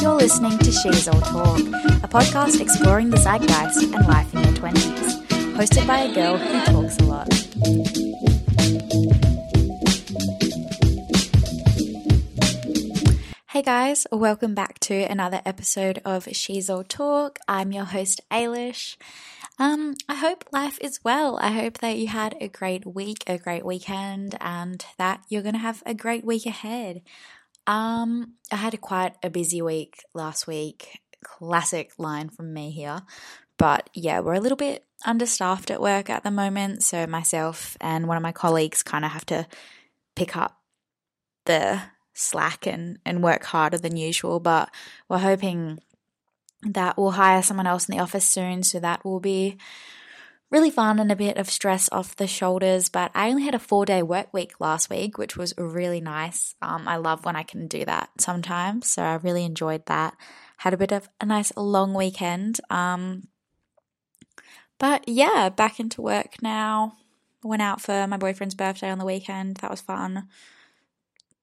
You're listening to She's All Talk, a podcast exploring the zeitgeist and life in your 20s, hosted by a girl who talks a lot. Hey guys, welcome back to another episode of She's All Talk. I'm your host, Ailish. Um, I hope life is well. I hope that you had a great week, a great weekend, and that you're going to have a great week ahead. Um, I had a quite a busy week last week. Classic line from me here. But yeah, we're a little bit understaffed at work at the moment, so myself and one of my colleagues kind of have to pick up the slack and, and work harder than usual, but we're hoping that we'll hire someone else in the office soon, so that will be really fun and a bit of stress off the shoulders. But I only had a four day work week last week, which was really nice. Um, I love when I can do that sometimes, so I really enjoyed that. Had a bit of a nice long weekend. Um, but yeah, back into work now. Went out for my boyfriend's birthday on the weekend. That was fun.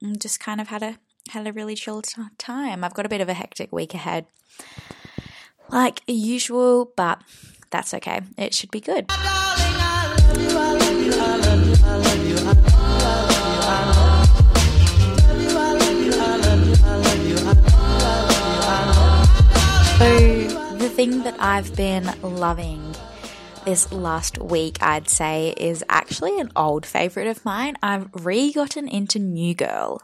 And just kind of had a had a really chill t- time. I've got a bit of a hectic week ahead, like usual, but that's okay. It should be good. So, the thing that I've been loving this last week, I'd say, is actually an old favorite of mine. I've re gotten into New Girl.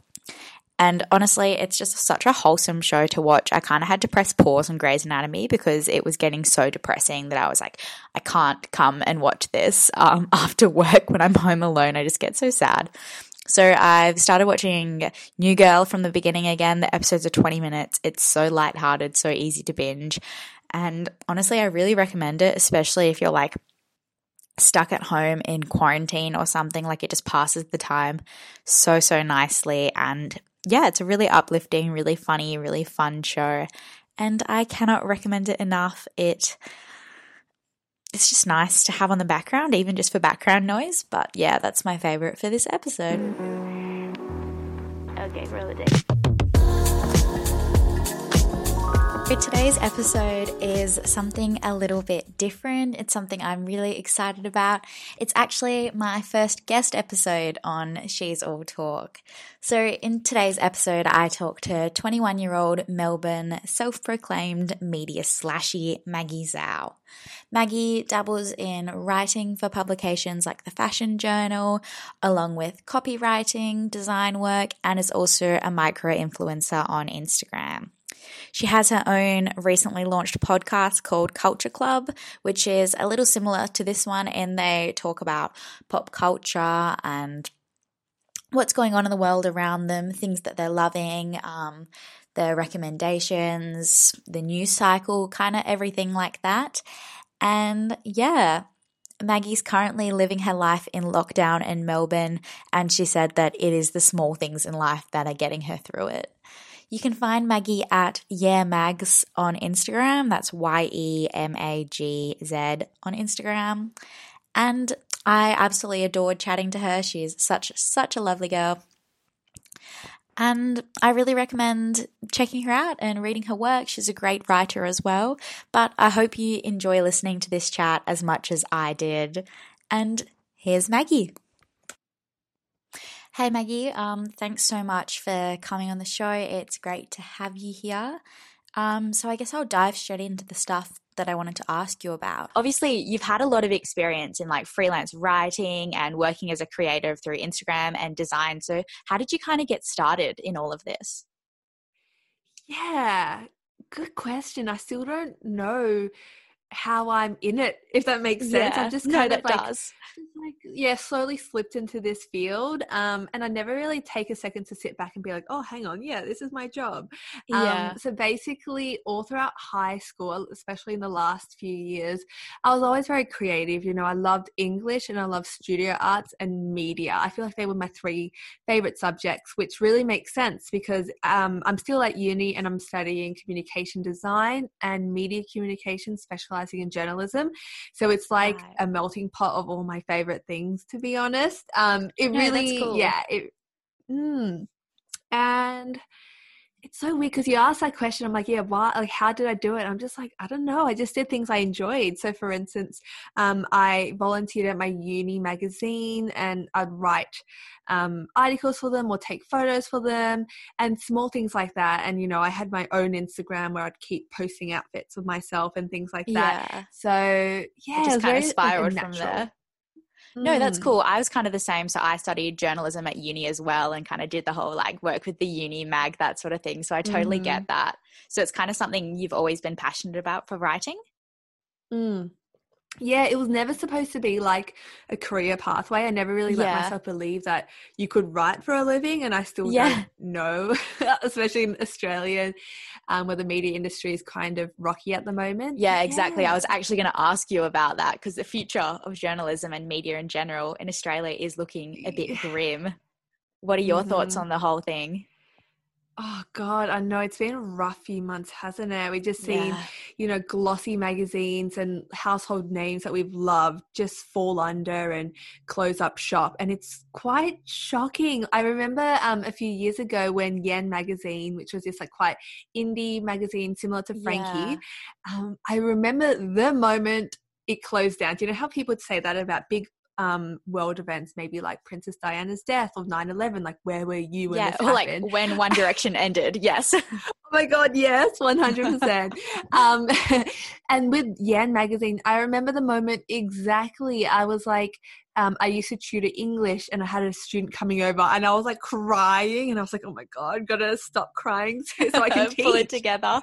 And honestly, it's just such a wholesome show to watch. I kind of had to press pause on Grey's Anatomy because it was getting so depressing that I was like, I can't come and watch this um, after work when I'm home alone. I just get so sad. So I've started watching New Girl from the beginning again. The episodes are 20 minutes. It's so lighthearted, so easy to binge. And honestly, I really recommend it, especially if you're like stuck at home in quarantine or something. Like it just passes the time so, so nicely. And yeah, it's a really uplifting, really funny, really fun show. And I cannot recommend it enough. It it's just nice to have on the background, even just for background noise. But yeah, that's my favorite for this episode. Okay, roll it So today's episode is something a little bit different. It's something I'm really excited about. It's actually my first guest episode on She's All Talk. So in today's episode, I talk to 21 year old Melbourne self-proclaimed media slashy Maggie Zhou. Maggie dabbles in writing for publications like the Fashion Journal, along with copywriting, design work, and is also a micro influencer on Instagram. She has her own recently launched podcast called Culture Club, which is a little similar to this one, and they talk about pop culture and what's going on in the world around them, things that they're loving, um, their recommendations, the news cycle, kind of everything like that. And yeah, Maggie's currently living her life in lockdown in Melbourne, and she said that it is the small things in life that are getting her through it. You can find Maggie at Yeah Mags on Instagram. That's Y E M A G Z on Instagram. And I absolutely adored chatting to her. She's such such a lovely girl. And I really recommend checking her out and reading her work. She's a great writer as well. But I hope you enjoy listening to this chat as much as I did. And here's Maggie. Hey Maggie, um, thanks so much for coming on the show. It's great to have you here. Um, so I guess I'll dive straight into the stuff that I wanted to ask you about. Obviously, you've had a lot of experience in like freelance writing and working as a creative through Instagram and design. So, how did you kind of get started in all of this? Yeah, good question. I still don't know how I'm in it, if that makes sense. Yeah, I'm just no, kind that of like, does. Like, yeah, slowly slipped into this field. Um, and I never really take a second to sit back and be like, oh, hang on, yeah, this is my job. Yeah. Um, so basically, all throughout high school, especially in the last few years, I was always very creative. You know, I loved English and I loved studio arts and media. I feel like they were my three favorite subjects, which really makes sense because um, I'm still at uni and I'm studying communication design and media communication, specializing in journalism. So it's like Right. a melting pot of all my favorite things, to be honest. Um, it No, really, cool. yeah, it, mm, and it's so weird because you ask that question. I'm like, yeah, why? Like, how did I do it? I'm just like, I don't know. I just did things I enjoyed. So, for instance, um, I volunteered at my uni magazine, and I'd write um, articles for them or take photos for them, and small things like that. And you know, I had my own Instagram where I'd keep posting outfits of myself and things like that. Yeah. So, yeah, It it just was kind very, of like, spiraled from there. No, that's Mm. cool. I was kind of the same. So I studied journalism at uni as well and kind of did the whole like work with the uni mag, that sort of thing. So I totally get that. So it's kind of something you've always been passionate about for writing. Mm. Yeah, it was never supposed to be like a career pathway. I never really let Yeah. myself believe that you could write for a living, and I still Yeah. don't know, especially in Australia, um, where the media industry is kind of rocky at the moment. Yeah, exactly. I was actually going to ask you about that because the future of journalism and media in general in Australia is looking a bit grim. What are your thoughts Mhm. on the whole thing? Oh God, I know it's been a rough few months, hasn't it? We've just seen, Yeah. you know, glossy magazines and household names that we've loved just fall under and close up shop, and it's quite shocking. I remember um, a few years ago when Yen magazine, which was this like quite indie magazine similar to Frankie, um, I remember the moment it closed down. Do you know how people would say that about big um, world events, maybe like Princess Diana's death or 9-11, like where were you when Yeah, this or like when One Direction ended. Yes. Oh my god, yes, one hundred percent. Um, and with Yen magazine, I remember the moment exactly. I was like, um, I used to tutor English, and I had a student coming over, and I was like crying, and I was like, oh my god, gotta stop crying so, so I can pull it together.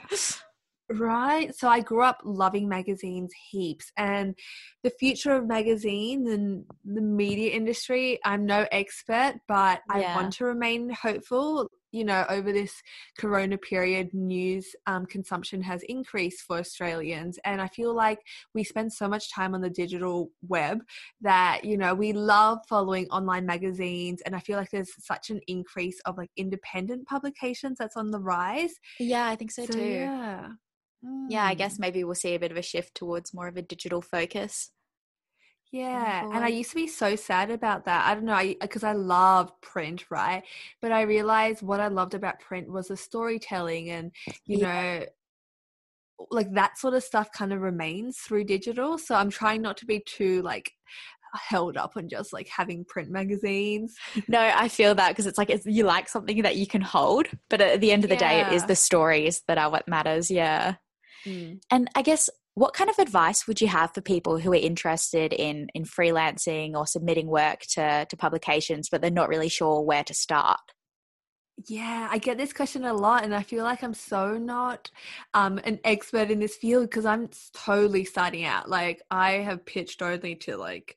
Right. So I grew up loving magazines heaps and the future of magazines and the media industry, I'm no expert, but I want to remain hopeful. You know, over this corona period, news um, consumption has increased for Australians. And I feel like we spend so much time on the digital web that, you know, we love following online magazines. And I feel like there's such an increase of like independent publications that's on the rise. Yeah, I think so, too. yeah. Yeah, I Mm. guess maybe we'll see a bit of a shift towards more of a digital focus. Yeah, and I used to be so sad about that. I don't know, I because I, love print, right? But I realized what I loved about print was the storytelling and, you know, like that sort of stuff kind of remains through digital. So I'm trying not to be too like held up on just like having print magazines. No, I feel that because it's like it's, you like something that you can hold, but at the end of the day, it is the stories that are what matters. Yeah. And I guess what kind of advice would you have for people who are interested in in freelancing or submitting work to to publications, but they're not really sure where to start? Yeah, I get this question a lot, and I feel like I'm so not um, an expert in this field because I'm totally starting out. Like, I have pitched only to like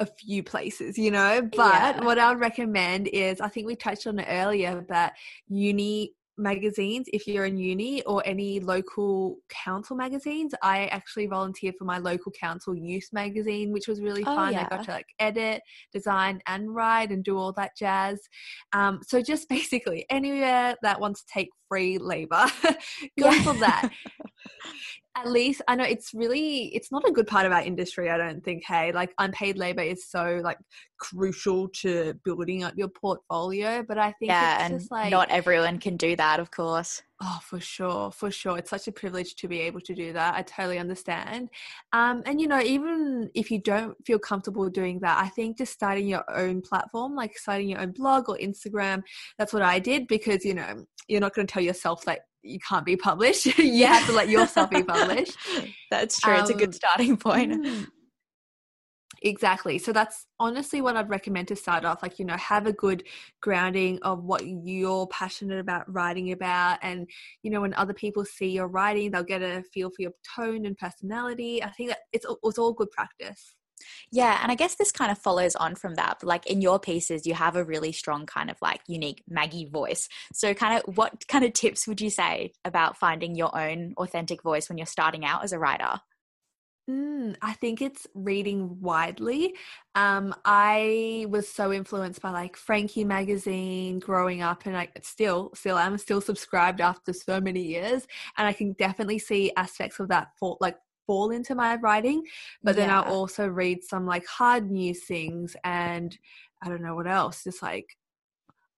a few places, you know. But Yeah. what I would recommend is I think we touched on it earlier, but uni magazines if you're in uni or any local council magazines i actually volunteered for my local council youth magazine which was really Oh, fun i got to like edit design and write and do all that jazz um, so just basically anywhere that wants to take free labor, go Yeah. for that. at least I know it's really it's not a good part of our industry. I don't think. Hey, like unpaid labor is so like crucial to building up your portfolio. But I think yeah, and like, not everyone can do that, of course. Oh, for sure, for sure. It's such a privilege to be able to do that. I totally understand. Um, and you know, even if you don't feel comfortable doing that, I think just starting your own platform, like starting your own blog or Instagram, that's what I did because you know you're not going to tell yourself that you can't be published. you have to let yourself be published. That's true. Um, it's a good um, starting point. Mm. Exactly. So that's honestly what I'd recommend to start off. Like, you know, have a good grounding of what you're passionate about writing about. And, you know, when other people see your writing, they'll get a feel for your tone and personality. I think that it's, it's all good practice. Yeah, and I guess this kind of follows on from that. Like in your pieces, you have a really strong kind of like unique Maggie voice. So, kind of, what kind of tips would you say about finding your own authentic voice when you're starting out as a writer? Mm, I think it's reading widely. Um, I was so influenced by like Frankie magazine growing up, and I still, still, I'm still subscribed after so many years, and I can definitely see aspects of that for like fall into my writing. But then yeah. I also read some like hard news things and I don't know what else, just like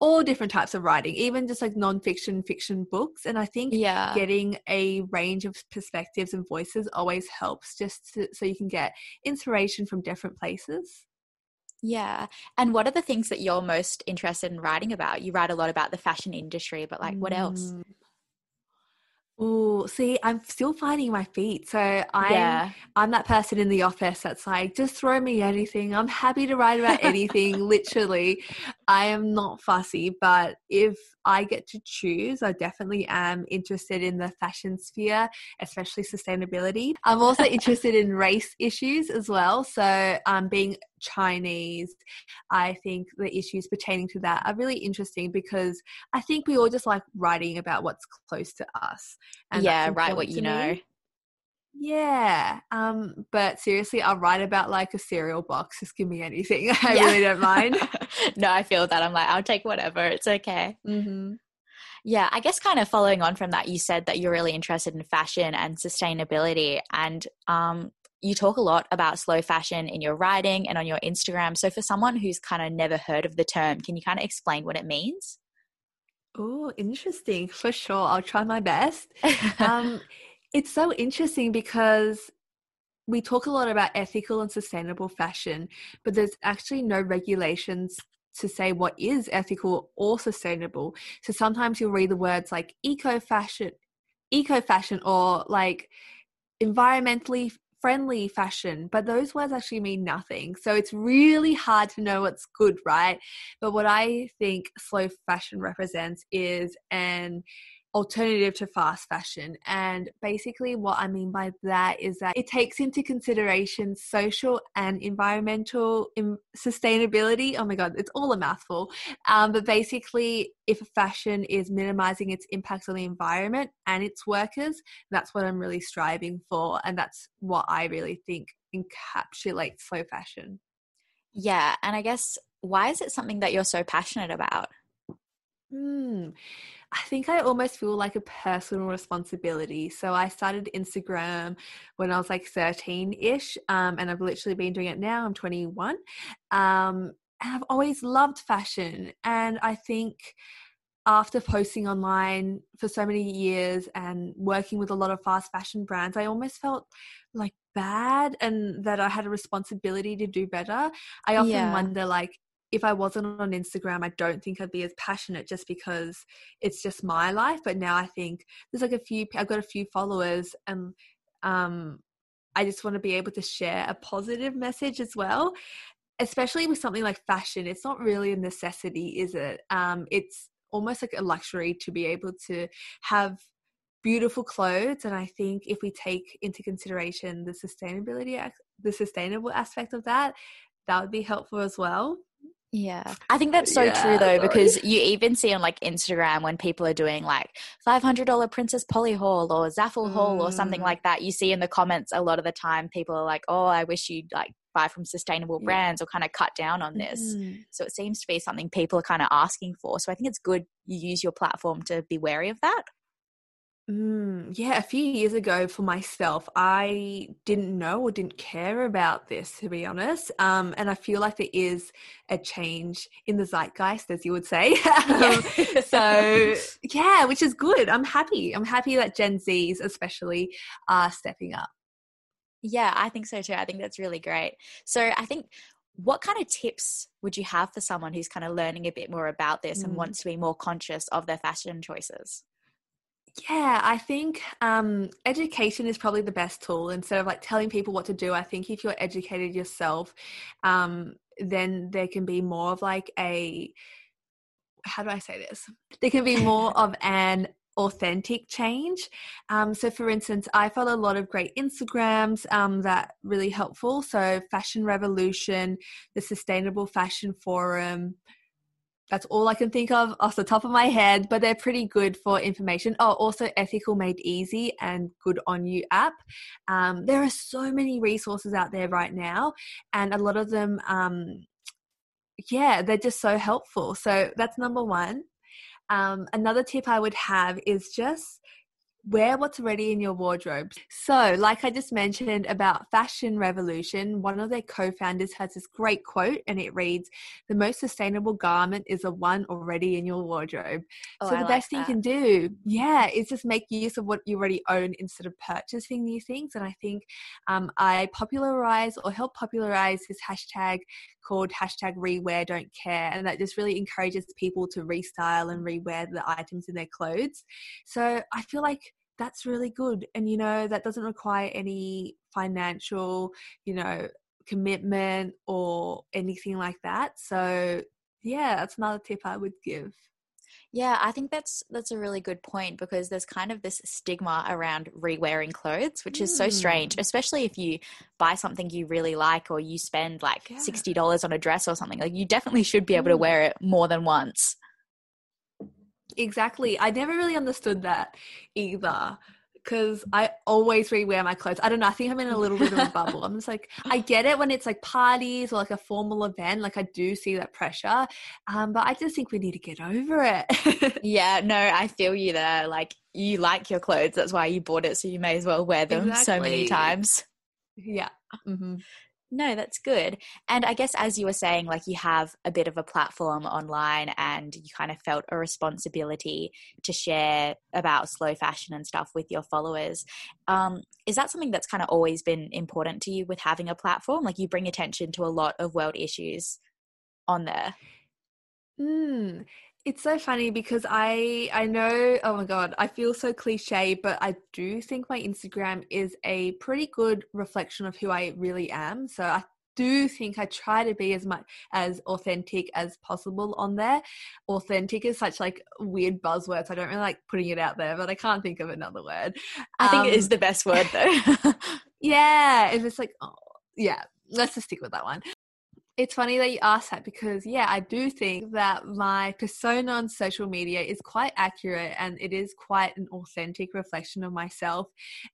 all different types of writing, even just like nonfiction, fiction books. And I think yeah. getting a range of perspectives and voices always helps just to, so you can get inspiration from different places. Yeah. And what are the things that you're most interested in writing about? You write a lot about the fashion industry, but like what else? Mm. Oh, see, I'm still finding my feet. So I'm yeah. I'm that person in the office that's like, just throw me anything. I'm happy to write about anything. Literally, I am not fussy. But if I get to choose, I definitely am interested in the fashion sphere, especially sustainability. I'm also interested in race issues as well. So, um, being Chinese, I think the issues pertaining to that are really interesting because I think we all just like writing about what's close to us. And yeah, write what you know. Me. Yeah. Um, but seriously, I'll write about like a cereal box. Just give me anything. I yeah. really don't mind. no, I feel that. I'm like, I'll take whatever. It's okay. Mm-hmm. Yeah, I guess kind of following on from that, you said that you're really interested in fashion and sustainability. And um, you talk a lot about slow fashion in your writing and on your Instagram. So, for someone who's kind of never heard of the term, can you kind of explain what it means? Oh, interesting. For sure. I'll try my best. um, it's so interesting because we talk a lot about ethical and sustainable fashion, but there's actually no regulations to say what is ethical or sustainable. So sometimes you'll read the words like eco fashion, eco fashion, or like environmentally friendly fashion, but those words actually mean nothing. So it's really hard to know what's good, right? But what I think slow fashion represents is an alternative to fast fashion. And basically, what I mean by that is that it takes into consideration social and environmental sustainability. Oh my God, it's all a mouthful. Um, but basically, if a fashion is minimizing its impact on the environment and its workers, that's what I'm really striving for. And that's what I really think encapsulates slow fashion. Yeah. And I guess, why is it something that you're so passionate about? Hmm. I think I almost feel like a personal responsibility. So I started Instagram when I was like 13 ish, um, and I've literally been doing it now. I'm 21. Um, and I've always loved fashion. And I think after posting online for so many years and working with a lot of fast fashion brands, I almost felt like bad and that I had a responsibility to do better. I often yeah. wonder, like, if I wasn't on Instagram, I don't think I'd be as passionate just because it's just my life. But now I think there's like a few, I've got a few followers and um, I just want to be able to share a positive message as well. Especially with something like fashion, it's not really a necessity, is it? Um, it's almost like a luxury to be able to have beautiful clothes and i think if we take into consideration the sustainability the sustainable aspect of that that would be helpful as well yeah. I think that's so yeah, true though, sorry. because you even see on like Instagram when people are doing like $500 Princess Polly haul or Zaful mm. haul or something mm. like that, you see in the comments a lot of the time people are like, oh, I wish you'd like buy from sustainable yeah. brands or kind of cut down on this. Mm. So it seems to be something people are kind of asking for. So I think it's good you use your platform to be wary of that. Mm, yeah, a few years ago for myself, I didn't know or didn't care about this, to be honest. Um, and I feel like there is a change in the zeitgeist, as you would say. um, so, yeah, which is good. I'm happy. I'm happy that Gen Zs, especially, are stepping up. Yeah, I think so too. I think that's really great. So, I think what kind of tips would you have for someone who's kind of learning a bit more about this mm. and wants to be more conscious of their fashion choices? Yeah, I think um, education is probably the best tool. Instead of like telling people what to do, I think if you're educated yourself, um, then there can be more of like a how do I say this? There can be more of an authentic change. Um, so, for instance, I follow a lot of great Instagrams um, that really helpful. So, Fashion Revolution, the Sustainable Fashion Forum, that's all I can think of off the top of my head, but they're pretty good for information. Oh, also Ethical Made Easy and Good On You app. Um, there are so many resources out there right now, and a lot of them, um, yeah, they're just so helpful. So that's number one. Um, another tip I would have is just wear what's ready in your wardrobe. So, like I just mentioned about Fashion Revolution, one of their co founders has this great quote and it reads The most sustainable garment is the one already in your wardrobe. Oh, so, the I best like thing you can do, yeah, is just make use of what you already own instead of purchasing new things. And I think um, I popularize or help popularize this hashtag called hashtag rewear don't care and that just really encourages people to restyle and rewear the items in their clothes so i feel like that's really good and you know that doesn't require any financial you know commitment or anything like that so yeah that's another tip i would give yeah, I think that's that's a really good point because there's kind of this stigma around re-wearing clothes, which is so strange, mm. especially if you buy something you really like or you spend like yeah. $60 on a dress or something. Like you definitely should be able to mm. wear it more than once. Exactly. I never really understood that either because I always rewear my clothes. I don't know. I think I'm in a little bit of a bubble. I'm just like, I get it when it's like parties or like a formal event. Like I do see that pressure, um, but I just think we need to get over it. yeah, no, I feel you there. Like you like your clothes. That's why you bought it, so you may as well wear them exactly. so many times. Yeah. Mm-hmm. No, that's good. And I guess as you were saying, like you have a bit of a platform online and you kind of felt a responsibility to share about slow fashion and stuff with your followers. Um, is that something that's kind of always been important to you with having a platform? Like you bring attention to a lot of world issues on there. Mm, it's so funny because I I know oh my god I feel so cliche but I do think my Instagram is a pretty good reflection of who I really am so I do think I try to be as much as authentic as possible on there. Authentic is such like weird buzzwords. I don't really like putting it out there, but I can't think of another word. I um, think it is um, the best word though. yeah, if it's like oh yeah, let's just stick with that one it's funny that you ask that because yeah i do think that my persona on social media is quite accurate and it is quite an authentic reflection of myself.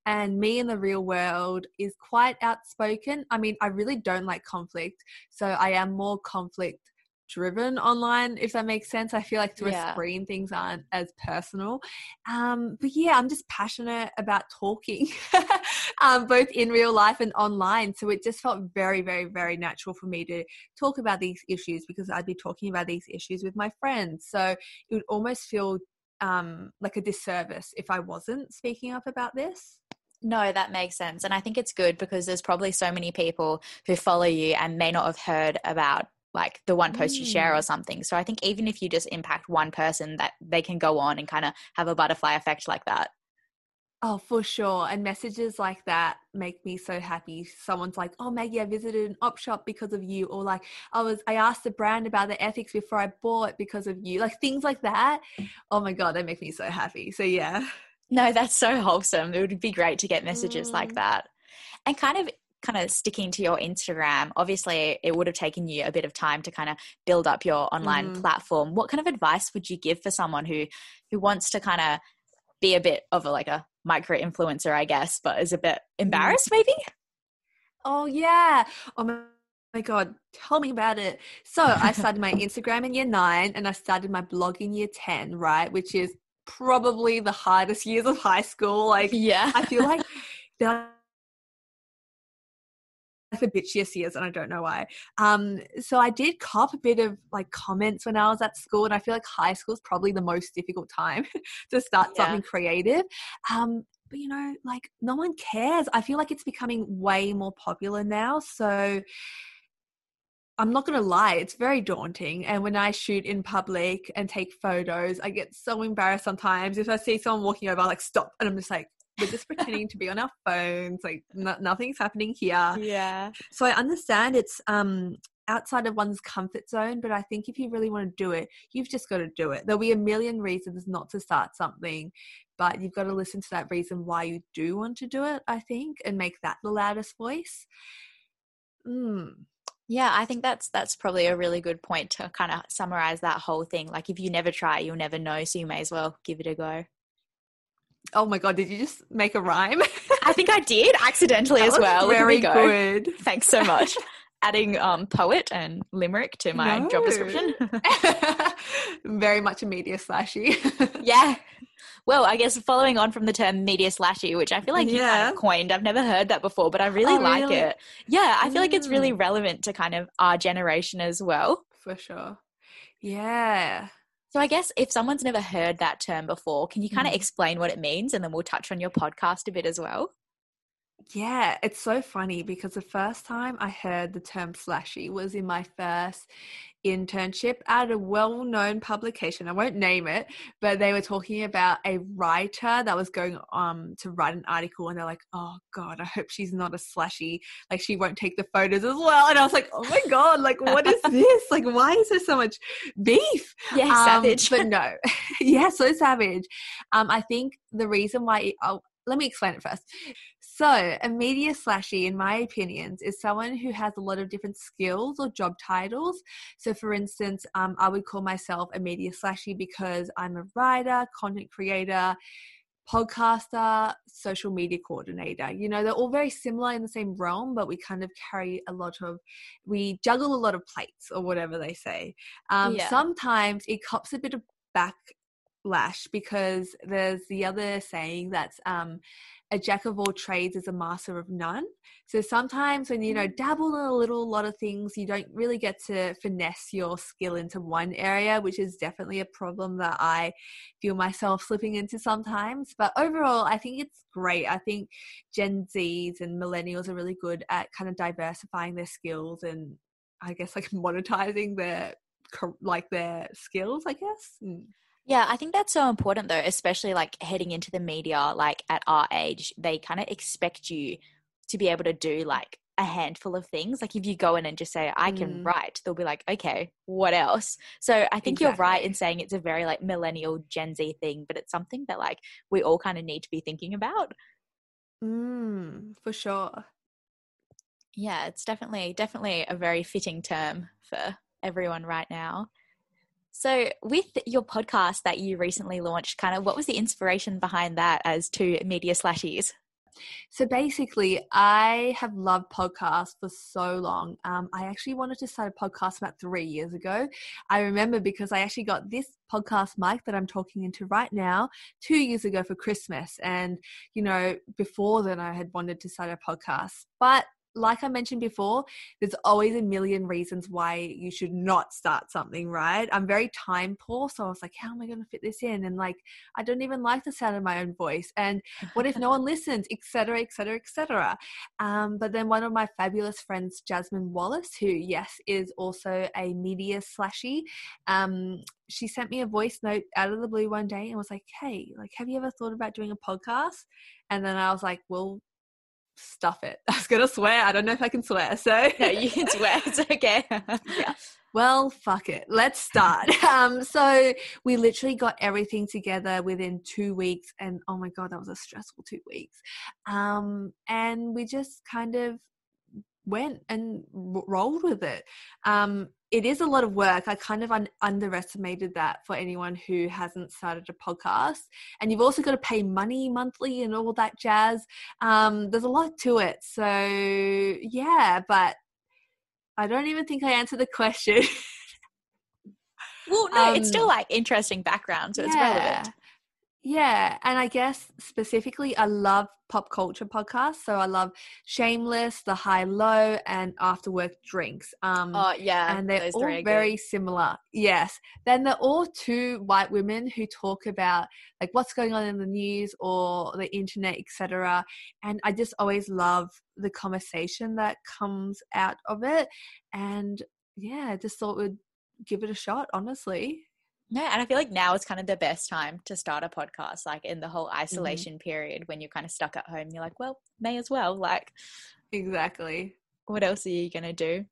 And me in the real world is quite outspoken. I mean i really don't like conflict so i am more conflict driven online if that makes sense. I feel like through yeah. a screen things aren't as personal. Um, but yeah i'm just passionate about talking um, both in real life and online. So it just felt very very very natural for me to talk about these issues because i'd be talking about these issues with my friends. So it would almost feel um, like a disservice if i wasn't speaking up about this. No, that makes sense. And I think it's good because there's probably so many people who follow you and may not have heard about like the one post you share or mm. something. So I think even if you just impact one person, that they can go on and kind of have a butterfly effect like that. Oh, for sure. And messages like that make me so happy. Someone's like, "Oh, Maggie, I visited an op shop because of you," or like, "I was I asked the brand about the ethics before I bought because of you." Like things like that. Oh my god, they make me so happy. So yeah. No, that's so wholesome. It would be great to get messages mm. like that. And kind of kind of sticking to your Instagram, obviously it would have taken you a bit of time to kind of build up your online mm. platform. What kind of advice would you give for someone who who wants to kind of be a bit of a like a micro influencer, I guess, but is a bit mm. embarrassed maybe? Oh yeah. Oh my my god tell me about it so i started my instagram in year nine and i started my blog in year 10 right which is probably the hardest years of high school. Like, Yeah. I feel like they're like the bitchiest years, and I don't know why. Um, so I did cop a bit of like comments when I was at school, and I feel like high school is probably the most difficult time to start Yeah. something creative. Um, but you know, like no one cares. I feel like it's becoming way more popular now. So I'm not going to lie, it's very daunting. And when I shoot in public and take photos, I get so embarrassed sometimes. If I see someone walking over, I like stop and I'm just like, we're just pretending to be on our phones. Like no- nothing's happening here. Yeah. So I understand it's um outside of one's comfort zone, but I think if you really want to do it, you've just got to do it. There'll be a million reasons not to start something, but you've got to listen to that reason why you do want to do it, I think, and make that the loudest voice. Mm. Yeah, I think that's that's probably a really good point to kind of summarize that whole thing. Like if you never try, you'll never know, so you may as well give it a go. Oh my god, did you just make a rhyme? I think I did accidentally That as well. Very go. good. Thanks so much. Adding um poet and limerick to my job description. very much a media slashy. yeah. Well, I guess following on from the term media slashy, which I feel like you kind Yeah. of coined, I've never heard that before, but I really Oh, like really? it. Yeah, I feel like it's really Mm. relevant to kind of our generation as well. For sure. Yeah. So I guess if someone's never heard that term before, can you kind of Mm. explain what it means and then we'll touch on your podcast a bit as well? Yeah, it's so funny because the first time I heard the term slashy was in my first internship at a well known publication. I won't name it, but they were talking about a writer that was going um to write an article and they're like, Oh God, I hope she's not a slashy. Like she won't take the photos as well. And I was like, Oh my God, like what is this? Like why is there so much beef? Yeah, Um, savage. but no, yeah, so savage. Um, I think the reason why, it, oh, let me explain it first. So, a media slashy, in my opinions, is someone who has a lot of different skills or job titles. So, for instance, um, I would call myself a media slashy because I'm a writer, content creator, podcaster, social media coordinator. You know, they're all very similar in the same realm, but we kind of carry a lot of, we juggle a lot of plates or whatever they say. Um, Yeah. Sometimes it cops a bit of backlash because there's the other saying that's um, a jack of all trades is a master of none. So sometimes when you know mm. dabble in a little lot of things, you don't really get to finesse your skill into one area, which is definitely a problem that I feel myself slipping into sometimes. But overall, I think it's great. I think Gen Zs and millennials are really good at kind of diversifying their skills and I guess like monetizing their like their skills, I guess. Mm. Yeah, I think that's so important though, especially like heading into the media, like at our age, they kind of expect you to be able to do like a handful of things. Like if you go in and just say, I can Mm. write, they'll be like, okay, what else? So I think you're right in saying it's a very like millennial Gen Z thing, but it's something that like we all kind of need to be thinking about. Mm, for sure. Yeah, it's definitely definitely a very fitting term for everyone right now. So, with your podcast that you recently launched, kind of what was the inspiration behind that as two media slashies? So basically, I have loved podcasts for so long. Um, I actually wanted to start a podcast about three years ago. I remember because I actually got this podcast mic that I'm talking into right now two years ago for Christmas. And, you know, before then, I had wanted to start a podcast. But like I mentioned before, there's always a million reasons why you should not start something, right? I'm very time poor. So I was like, how am I going to fit this in? And like, I don't even like the sound of my own voice. And what if no one listens, etc., etc., etc. But then one of my fabulous friends, Jasmine Wallace, who yes is also a media slashy, um, she sent me a voice note out of the blue one day and was like, "Hey, like, have you ever thought about doing a podcast?" And then I was like, "Well." Stuff it. I was gonna swear. I don't know if I can swear. So No, you can swear. It's okay. yeah. Well, fuck it. Let's start. Um, so we literally got everything together within two weeks, and oh my god, that was a stressful two weeks. Um, and we just kind of went and r- rolled with it. Um, it is a lot of work. I kind of un- underestimated that for anyone who hasn't started a podcast. And you've also got to pay money monthly and all that jazz. Um, there's a lot to it. So yeah, but I don't even think I answered the question. well, no, it's Um, still like interesting background, so it's relevant. Yeah, and I guess specifically, I love pop culture podcasts. So I love Shameless, The High Low, and After Work Drinks. Um, Oh yeah, and they're all very good. similar. Yes. Then they're all two white women who talk about like what's going on in the news or the internet, etc. And I just always love the conversation that comes out of it. And yeah, I just thought we'd give it a shot, honestly. No, and I feel like now is kind of the best time to start a podcast, like in the whole Mm-hmm. isolation period when you're kind of stuck at home. You're like, well, may as well. Like, Exactly. what else are you gonna do?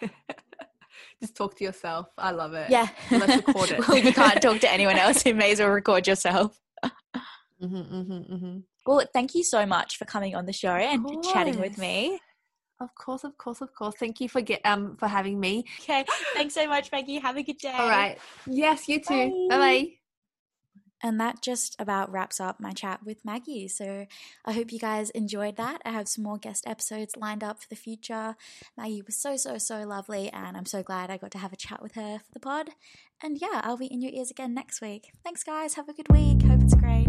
just talk to yourself. I love it. Yeah, let's record it. well, you can't talk to anyone else. You may as well record yourself. hmm hmm hmm Well, thank you so much for coming on the show and chatting with me. Of course, of course, of course. Thank you for get um for having me. Okay, thanks so much, Maggie. Have a good day. All right. Yes, you too. Bye Bye. bye. And that just about wraps up my chat with Maggie. So I hope you guys enjoyed that. I have some more guest episodes lined up for the future. Maggie was so, so, so lovely, and I'm so glad I got to have a chat with her for the pod. And yeah, I'll be in your ears again next week. Thanks, guys. Have a good week. Hope it's great.